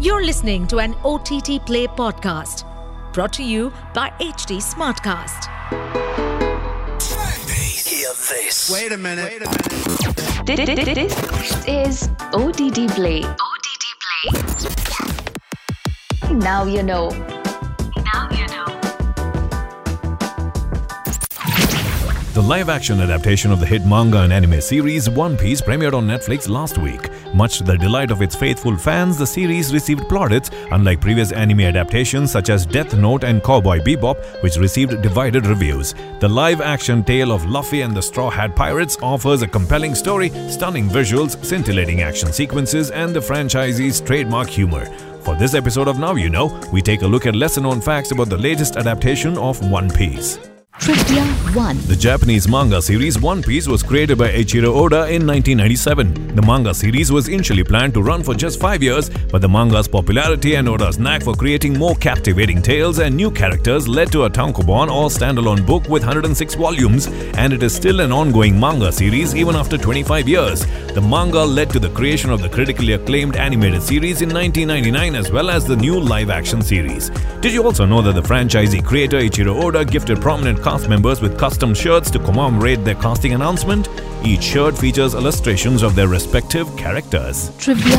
You're listening to an OTT Play podcast brought to you by HT Smartcast. Hear this. Wait a minute. Wait a minute. This is OTT Play. OTT Play. Now you know. The live action adaptation of the hit manga and anime series One Piece premiered on Netflix last week. Much to the delight of its faithful fans, the series received plaudits, unlike previous anime adaptations such as Death Note and Cowboy Bebop, which received divided reviews. The live action tale of Luffy and the Straw Hat Pirates offers a compelling story, stunning visuals, scintillating action sequences, and the franchise's trademark humor. For this episode of Now You Know, we take a look at lesser known facts about the latest adaptation of One Piece. Trivia 1. The Japanese manga series One Piece was created by Eiichiro Oda in 1997. The manga series was initially planned to run for just five years, but the manga's popularity and Oda's knack for creating more captivating tales and new characters led to a tankobon or standalone book with 106 volumes, and it is still an ongoing manga series even after 25 years. The manga led to the creation of the critically acclaimed animated series in 1999 as well as the new live action series. Did you also know that the franchisee creator Eiichiro Oda gifted prominent cast members with custom shirts to commemorate their casting announcement? Each shirt features illustrations of their respective characters. Trivia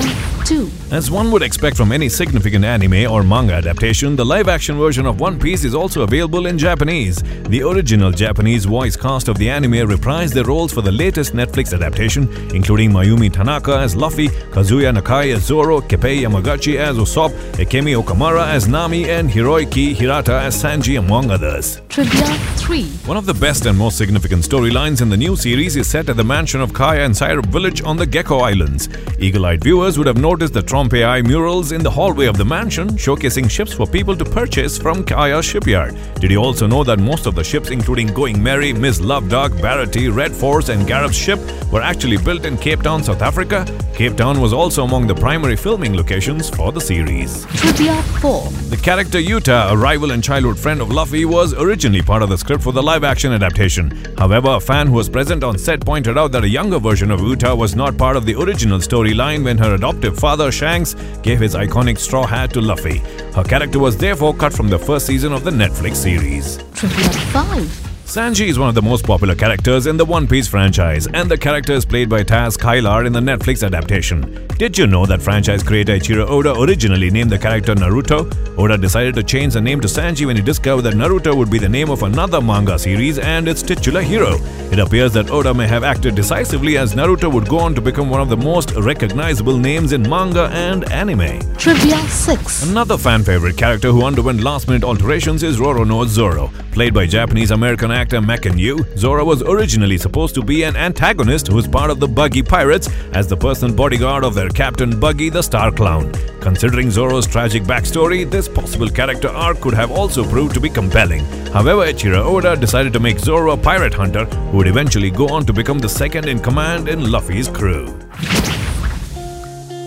2. As one would expect from any significant anime or manga adaptation, the live action version of One Piece is also available in Japanese. The original Japanese voice cast of the anime reprised their roles for the latest Netflix adaptation, including Mayumi Tanaka as Luffy, Kazuya Nakai as Zoro, Kappei Yamaguchi as Usopp, Akemi Okamura as Nami, and Hiroaki Hirata as Sanji, among others. Trivia 3. One of the best and most significant storylines in the new series is set at the mansion of Kaya and Syrup village on the Gecko Islands. Eagle eyed viewers would have noticed the Trompe Eye murals in the hallway of the mansion, showcasing ships for people to purchase from Kaya shipyard. Did you also know that most of the ships, including Going Merry, Miss Love Dog, Baratie, Red Force, and Garp's ship, were actually built in Cape Town, South Africa? Cape Town was also among the primary filming locations for the series. Trivia 4. The character Uta, a rival and childhood friend of Luffy, was originally part of the script for the live action adaptation. However, a fan who was present on set pointed out that a younger version of Uta was not part of the original storyline when her adoptive father, Shanks, gave his iconic straw hat to Luffy. Her character was therefore cut from the first season of the Netflix series. Trivia 5. Sanji is one of the most popular characters in the One Piece franchise, and the character is played by Taz Skylar in the Netflix adaptation. Did you know that franchise creator Eiichiro Oda originally named the character Naruto? Oda decided to change the name to Sanji when he discovered that Naruto would be the name of another manga series and its titular hero. It appears that Oda may have acted decisively as Naruto would go on to become one of the most recognizable names in manga and anime. Trivia 6. Another fan favorite character who underwent last minute alterations is Roronoa Zoro. Played by Japanese American actor Mekan Yu, Zoro was originally supposed to be an antagonist who's part of the Buggy Pirates as the personal bodyguard of their captain Buggy the Star Clown. Considering Zoro's tragic backstory, this possible character arc could have also proved to be compelling. However, Eiichiro Oda decided to make Zoro a pirate hunter who would eventually go on to become the second in command in Luffy's crew.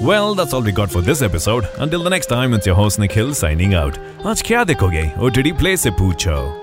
Well, that's all we got for this episode. Until the next time, it's your host Nikhil signing out. Aaj kya dekhoge? OTT Play se poocho